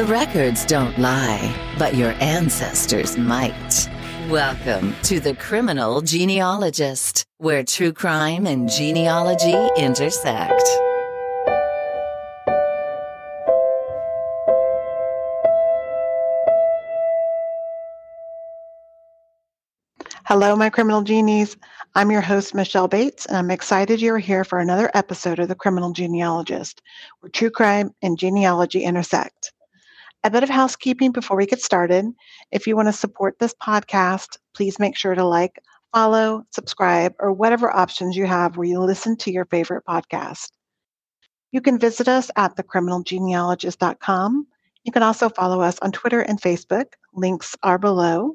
The records don't lie, but your ancestors might. Welcome to The Criminal Genealogist, where true crime and genealogy intersect. Hello, my criminal genies. I'm your host, Michelle Bates, and I'm excited you're here for another episode of The Criminal Genealogist, where true crime and genealogy intersect. A bit of housekeeping before we get started. If you want to support this podcast, please make sure to like, follow, subscribe, or whatever options you have where you listen to your favorite podcast. You can visit us at thecriminalgenealogist.com. You can also follow us on Twitter and Facebook. Links are below.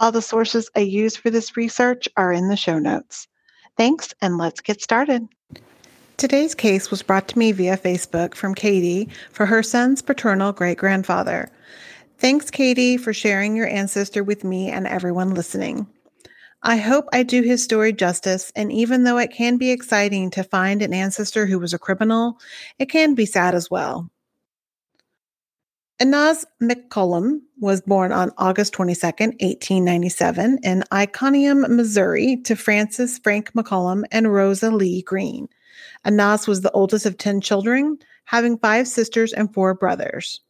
All the sources I use for this research are in the show notes. Thanks, and let's get started. Today's case was brought to me via Facebook from Katie for her son's paternal great grandfather. Thanks, Katie, for sharing your ancestor with me and everyone listening. I hope I do his story justice, and even though it can be exciting to find an ancestor who was a criminal, it can be sad as well. Enos McCollum was born on August 22, 1897, in Iconium, Missouri, to Francis Frank McCollum and Rosa Lee Green. Enos was the oldest of 10 children, having five sisters and four brothers.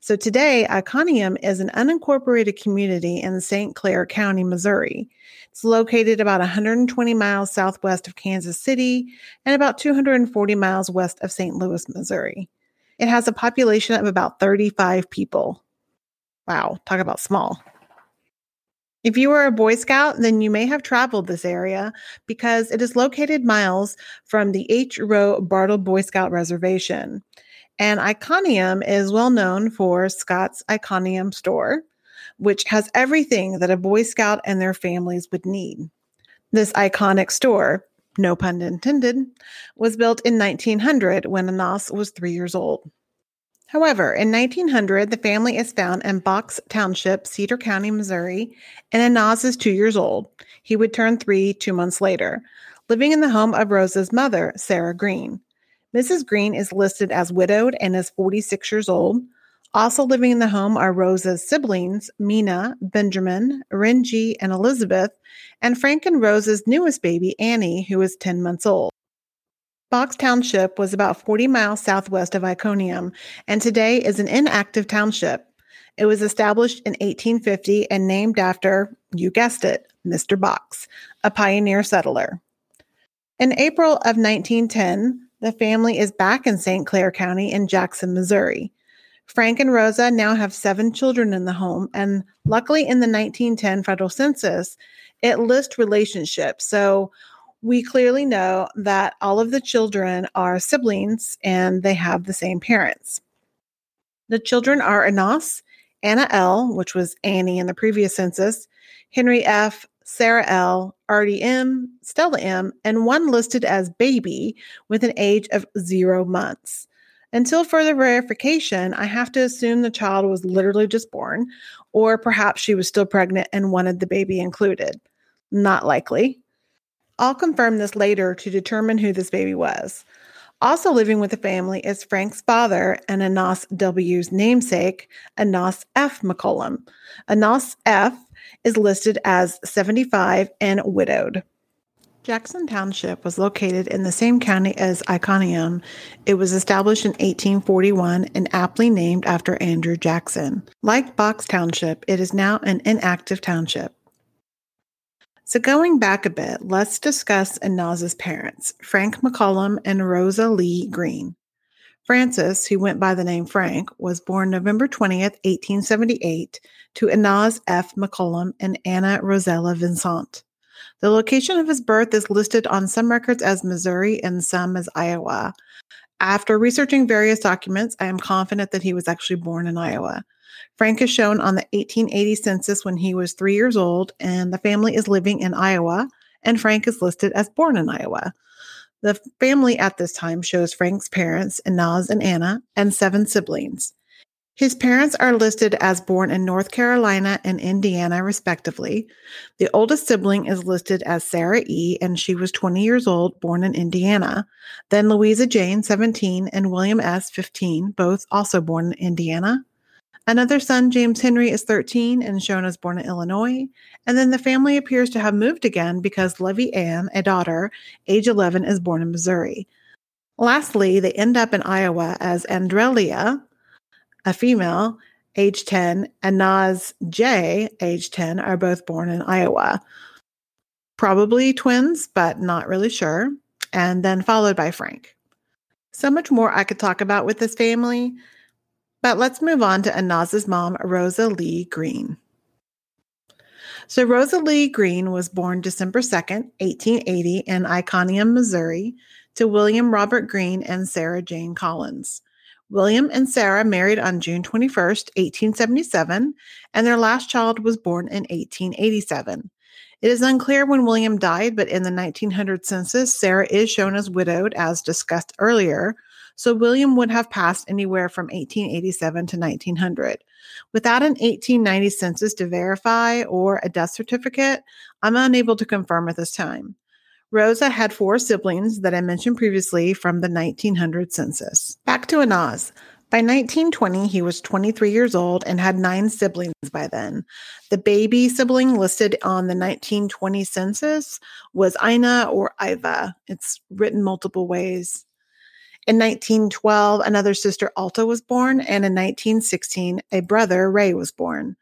So today, Iconium is an unincorporated community in St. Clair County, Missouri. It's located about 120 miles southwest of Kansas City and about 240 miles west of St. Louis, Missouri. It has a population of about 35 people. Wow, talk about small. If you are a Boy Scout, then you may have traveled this area because it is located miles from the H. Roe Bartle Boy Scout Reservation. And Iconium is well known for Scott's Iconium store, which has everything that a Boy Scout and their families would need. This iconic store no pun intended, was built in 1900 when Enos was three years old. However, in 1900, the family is found in Box Township, Cedar County, Missouri, and Enos is two years old. He would turn three two months later, living in the home of Rosa's mother, Sarah Green. Mrs. Green is listed as widowed and is 46 years old. Also living in the home are Rosa's siblings, Mina, Benjamin, Renji, and Elizabeth, and Frank and Rosa's newest baby, Annie, who is 10 months old. Box Township was about 40 miles southwest of Iconium and today is an inactive township. It was established in 1850 and named after, you guessed it, Mr. Box, a pioneer settler. In April of 1910, the family is back in St. Clair County in Jackson, Missouri. Frank and Rosa now have seven children in the home, and luckily in the 1910 federal census, it lists relationships. So we clearly know that all of the children are siblings and they have the same parents. The children are Enos, Anna L., which was Annie in the previous census, Henry F., Sarah L., Artie M., Stella M., and one listed as baby with an age of zero months. Until further verification, I have to assume the child was literally just born, or perhaps she was still pregnant and wanted the baby included. Not likely. I'll confirm this later to determine who this baby was. Also living with the family is Frank's father and Enos W.'s namesake, Enos F. McCollum. Enos F. is listed as 75 and widowed. Jackson Township was located in the same county as Iconium. It was established in 1841 and aptly named after Andrew Jackson. Like Box Township, it is now an inactive township. So, going back a bit, let's discuss Enos's parents, Frank McCollum and Rosa Lee Green. Francis, who went by the name Frank, was born November 20th, 1878, to Enos F. McCollum and Anna Rosella Vincent. The location of his birth is listed on some records as Missouri and some as Iowa. After researching various documents, I am confident that he was actually born in Iowa. Frank is shown on the 1880 census when he was three years old, and the family is living in Iowa, and Frank is listed as born in Iowa. The family at this time shows Frank's parents, Enos and Anna, and seven siblings. His parents are listed as born in North Carolina and Indiana, respectively. The oldest sibling is listed as Sarah E., and she was 20 years old, born in Indiana. Then Louisa Jane, 17, and William S., 15, both also born in Indiana. Another son, James Henry, is 13 and shown as born in Illinois. And then the family appears to have moved again because Levy Ann, a daughter, age 11, is born in Missouri. Lastly, they end up in Iowa as Andrelia, a female, age 10, and Naz J, age 10, are both born in Iowa. Probably twins, but not really sure. And then followed by Frank. So much more I could talk about with this family, but let's move on to Enos's mom, Rosa Lee Green. So, Rosa Lee Green was born December 2nd, 1880, in Iconium, Missouri, to William Robert Green and Sarah Jane Collins. William and Sarah married on June 21st, 1877, and their last child was born in 1887. It is unclear when William died, but in the 1900 census, Sarah is shown as widowed, as discussed earlier, so William would have passed anywhere from 1887 to 1900. Without an 1890 census to verify or a death certificate, I'm unable to confirm at this time. Rosa had four siblings that I mentioned previously from the 1900 census. Back to Enos. By 1920, he was 23 years old and had nine siblings by then. The baby sibling listed on the 1920 census was Ina or Iva. It's written multiple ways. In 1912, another sister, Alta, was born, and in 1916, a brother, Ray, was born.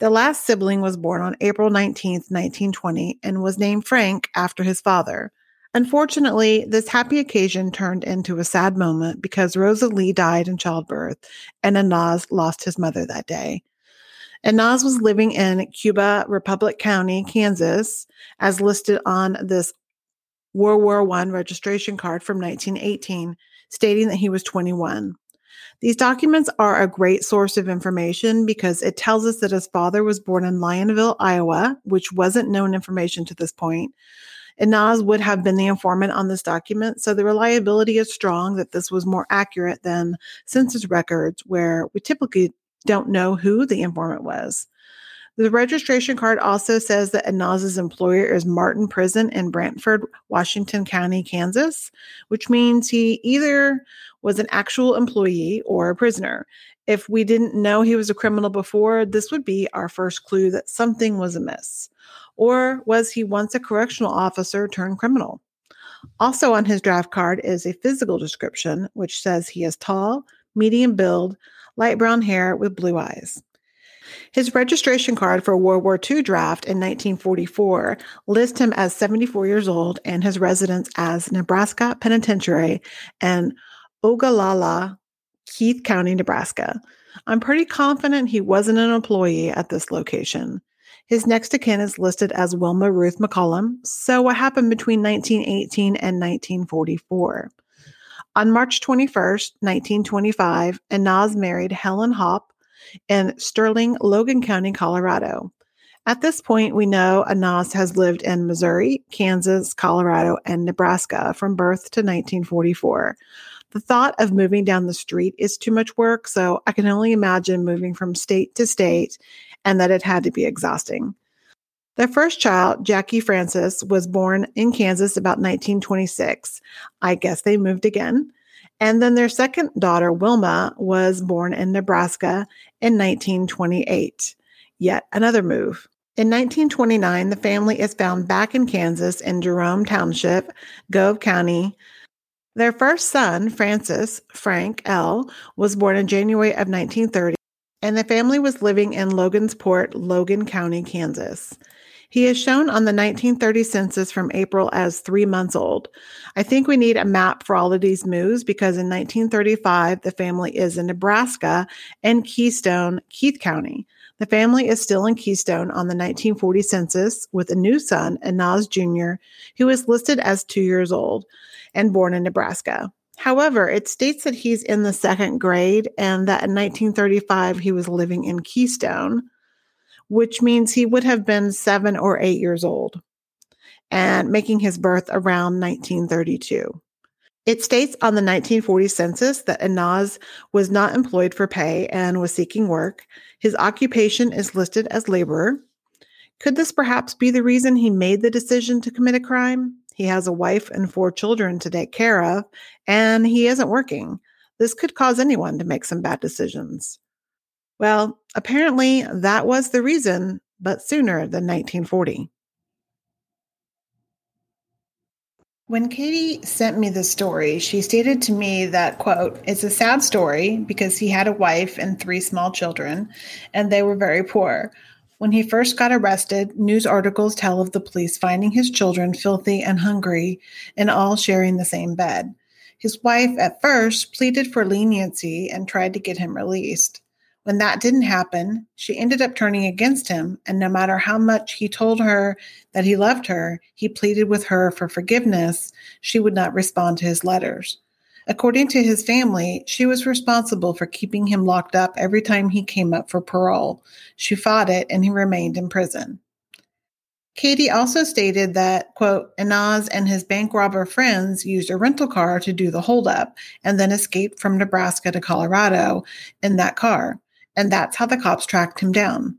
The last sibling was born on April 19, 1920, and was named Frank after his father. Unfortunately, this happy occasion turned into a sad moment because Rosa Lee died in childbirth, and Enos lost his mother that day. Enos was living in Cuba, Republic County, Kansas, as listed on this World War I registration card from 1918 stating that he was 21. These documents are a great source of information because it tells us that his father was born in Lionville, Iowa, which wasn't known information to this point. Enos would have been the informant on this document, so the reliability is strong that this was more accurate than census records, where we typically don't know who the informant was. The registration card also says that Enos's employer is Martin Prison in Brantford, Washington County, Kansas, which means he either was an actual employee or a prisoner. If we didn't know he was a criminal before, this would be our first clue that something was amiss. Or was he once a correctional officer turned criminal? Also on his draft card is a physical description, which says he is tall, medium build, light brown hair with blue eyes. His registration card for World War II draft in 1944 lists him as 74 years old and his residence as Nebraska Penitentiary and Ogallala, Keith County, Nebraska. I'm pretty confident he wasn't an employee at this location. His next of kin is listed as Wilma Ruth McCollum. So, what happened between 1918 and 1944? On March 21st, 1925, Enos married Helen Hopp in Sterling, Logan County, Colorado. At this point, we know Enos has lived in Missouri, Kansas, Colorado, and Nebraska from birth to 1944. The thought of moving down the street is too much work, so I can only imagine moving from state to state and that it had to be exhausting. Their first child, Jackie Francis, was born in Kansas about 1926. I guess they moved again. And then their second daughter, Wilma, was born in Nebraska in 1928. Yet another move. In 1929, the family is found back in Kansas in Jerome Township, Gove County. Their first son, Francis Frank L., was born in January of 1930, and the family was living in Logansport, Logan County, Kansas. He is shown on the 1930 census from April as three months old. I think we need a map for all of these moves because in 1935, the family is in Nebraska and Keystone, Keith County. The family is still in Keystone on the 1940 census with a new son, Enos Jr., who is listed as two years old and born in Nebraska. However, it states that he's in the second grade and that in 1935 he was living in Keystone which means he would have been seven or eight years old and making his birth around 1932. It states on the 1940 census that Enos was not employed for pay and was seeking work. His occupation is listed as laborer. Could this perhaps be the reason he made the decision to commit a crime? He has a wife and four children to take care of, and he isn't working. This could cause anyone to make some bad decisions. Well, apparently that was the reason, but sooner than 1940. When Katie sent me the story, she stated to me that, quote, it's a sad story because he had a wife and three small children, and they were very poor. When he first got arrested, news articles tell of the police finding his children filthy and hungry and all sharing the same bed. His wife, at first, pleaded for leniency and tried to get him released. When that didn't happen, she ended up turning against him, and no matter how much he told her that he loved her, he pleaded with her for forgiveness, she would not respond to his letters. According to his family, she was responsible for keeping him locked up every time he came up for parole. She fought it, and he remained in prison. Katie also stated that, quote, Enos and his bank robber friends used a rental car to do the holdup and then escaped from Nebraska to Colorado in that car and that's how the cops tracked him down.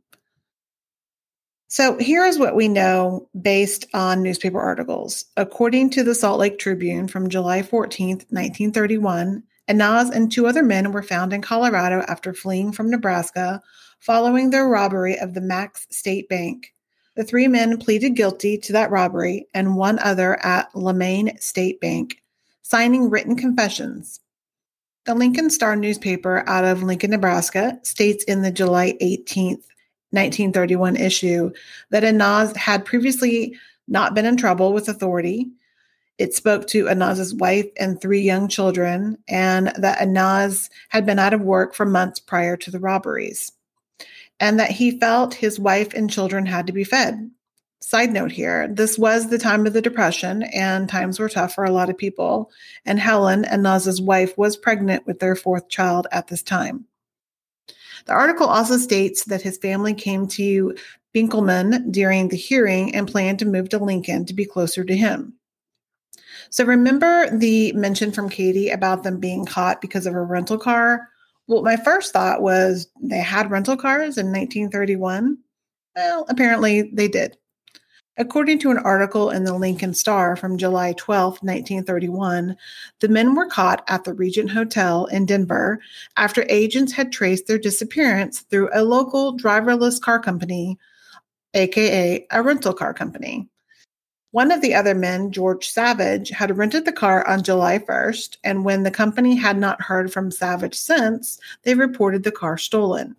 So here is what we know based on newspaper articles. According to the Salt Lake Tribune from July 14th, 1931, Enos and two other men were found in Colorado after fleeing from Nebraska following their robbery of the Max State Bank. The three men pleaded guilty to that robbery and one other at LeMain State Bank, signing written confessions. The Lincoln Star newspaper out of Lincoln, Nebraska, states in the July 18th, 1931 issue that Enos had previously not been in trouble with authority. It spoke to Enos's wife and three young children, and that Enos had been out of work for months prior to the robberies, and that he felt his wife and children had to be fed. Side note here this was the time of the Depression, and times were tough for a lot of people. And Helen, Enos's wife, was pregnant with their fourth child at this time. The article also states that his family came to Benkelman during the hearing and planned to move to Lincoln to be closer to him. So, remember the mention from Katie about them being caught because of a rental car? Well, my first thought was they had rental cars in 1931. Well, apparently they did. According to an article in the Lincoln Star from July 12, 1931, the men were caught at the Regent Hotel in Denver after agents had traced their disappearance through a local driverless car company, aka a rental car company. One of the other men, George Savage, had rented the car on July 1st, and when the company had not heard from Savage since, they reported the car stolen.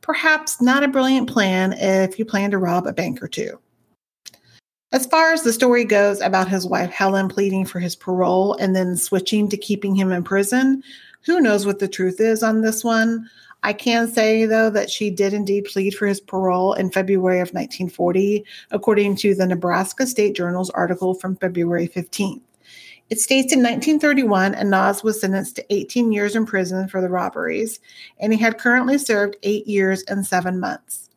Perhaps not a brilliant plan if you plan to rob a bank or two. As far as the story goes about his wife Helen pleading for his parole and then switching to keeping him in prison, who knows what the truth is on this one? I can say, though, that she did indeed plead for his parole in February of 1940, according to the Nebraska State Journal's article from February 15th. It states in 1931, Enos was sentenced to 18 years in prison for the robberies, and he had currently served eight years and seven months.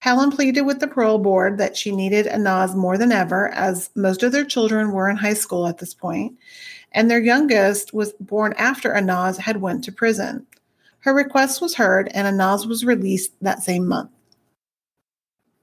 Helen pleaded with the parole board that she needed Enos more than ever, as most of their children were in high school at this point, and their youngest was born after Enos had went to prison. Her request was heard, and Enos was released that same month.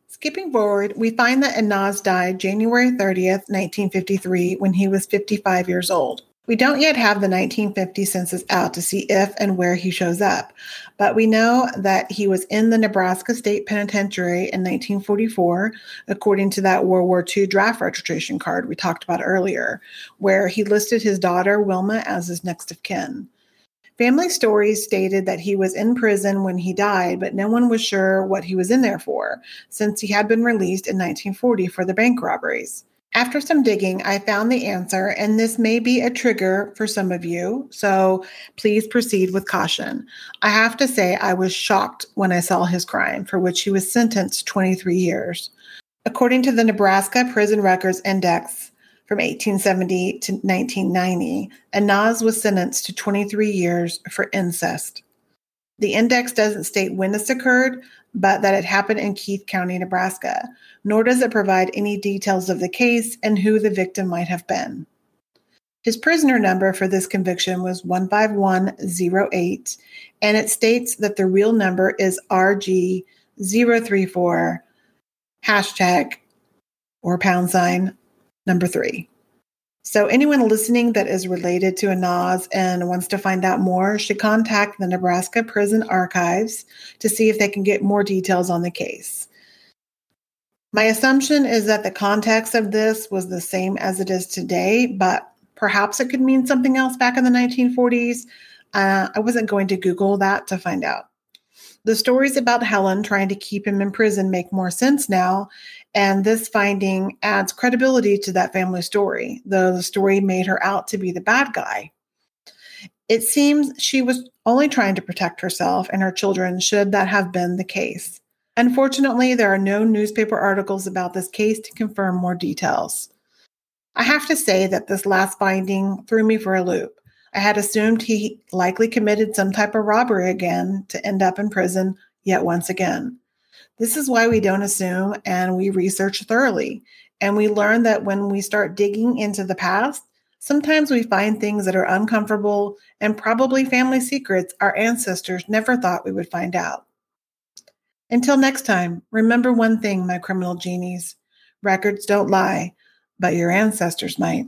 Skipping forward, we find that Enos died January 30th, 1953, when he was 55 years old. We don't yet have the 1950 census out to see if and where he shows up, but we know that he was in the Nebraska State Penitentiary in 1944, according to that World War II draft registration card we talked about earlier, where he listed his daughter Wilma as his next of kin. Family stories stated that he was in prison when he died, but no one was sure what he was in there for, since he had been released in 1940 for the bank robberies. After some digging, I found the answer, and this may be a trigger for some of you, so please proceed with caution. I have to say, I was shocked when I saw his crime, for which he was sentenced 23 years. According to the Nebraska Prison Records Index from 1870 to 1990, Enos was sentenced to 23 years for incest. The index doesn't state when this occurred, but that it happened in Keith County, Nebraska, nor does it provide any details of the case and who the victim might have been. His prisoner number for this conviction was 15108, and it states that the real number is RG034 hashtag or pound sign number three. So, anyone listening that is related to Enos and wants to find out more should contact the Nebraska Prison Archives to see if they can get more details on the case. My assumption is that the context of this was the same as it is today, but perhaps it could mean something else back in the 1940s. Uh, I wasn't going to Google that to find out. The stories about Helen trying to keep him in prison make more sense now, and this finding adds credibility to that family story, though the story made her out to be the bad guy. It seems she was only trying to protect herself and her children, should that have been the case. Unfortunately, there are no newspaper articles about this case to confirm more details. I have to say that this last finding threw me for a loop. I had assumed he likely committed some type of robbery again to end up in prison yet once again. This is why we don't assume and we research thoroughly. And we learn that when we start digging into the past, sometimes we find things that are uncomfortable and probably family secrets our ancestors never thought we would find out. Until next time, remember one thing, my criminal genies records don't lie, but your ancestors might.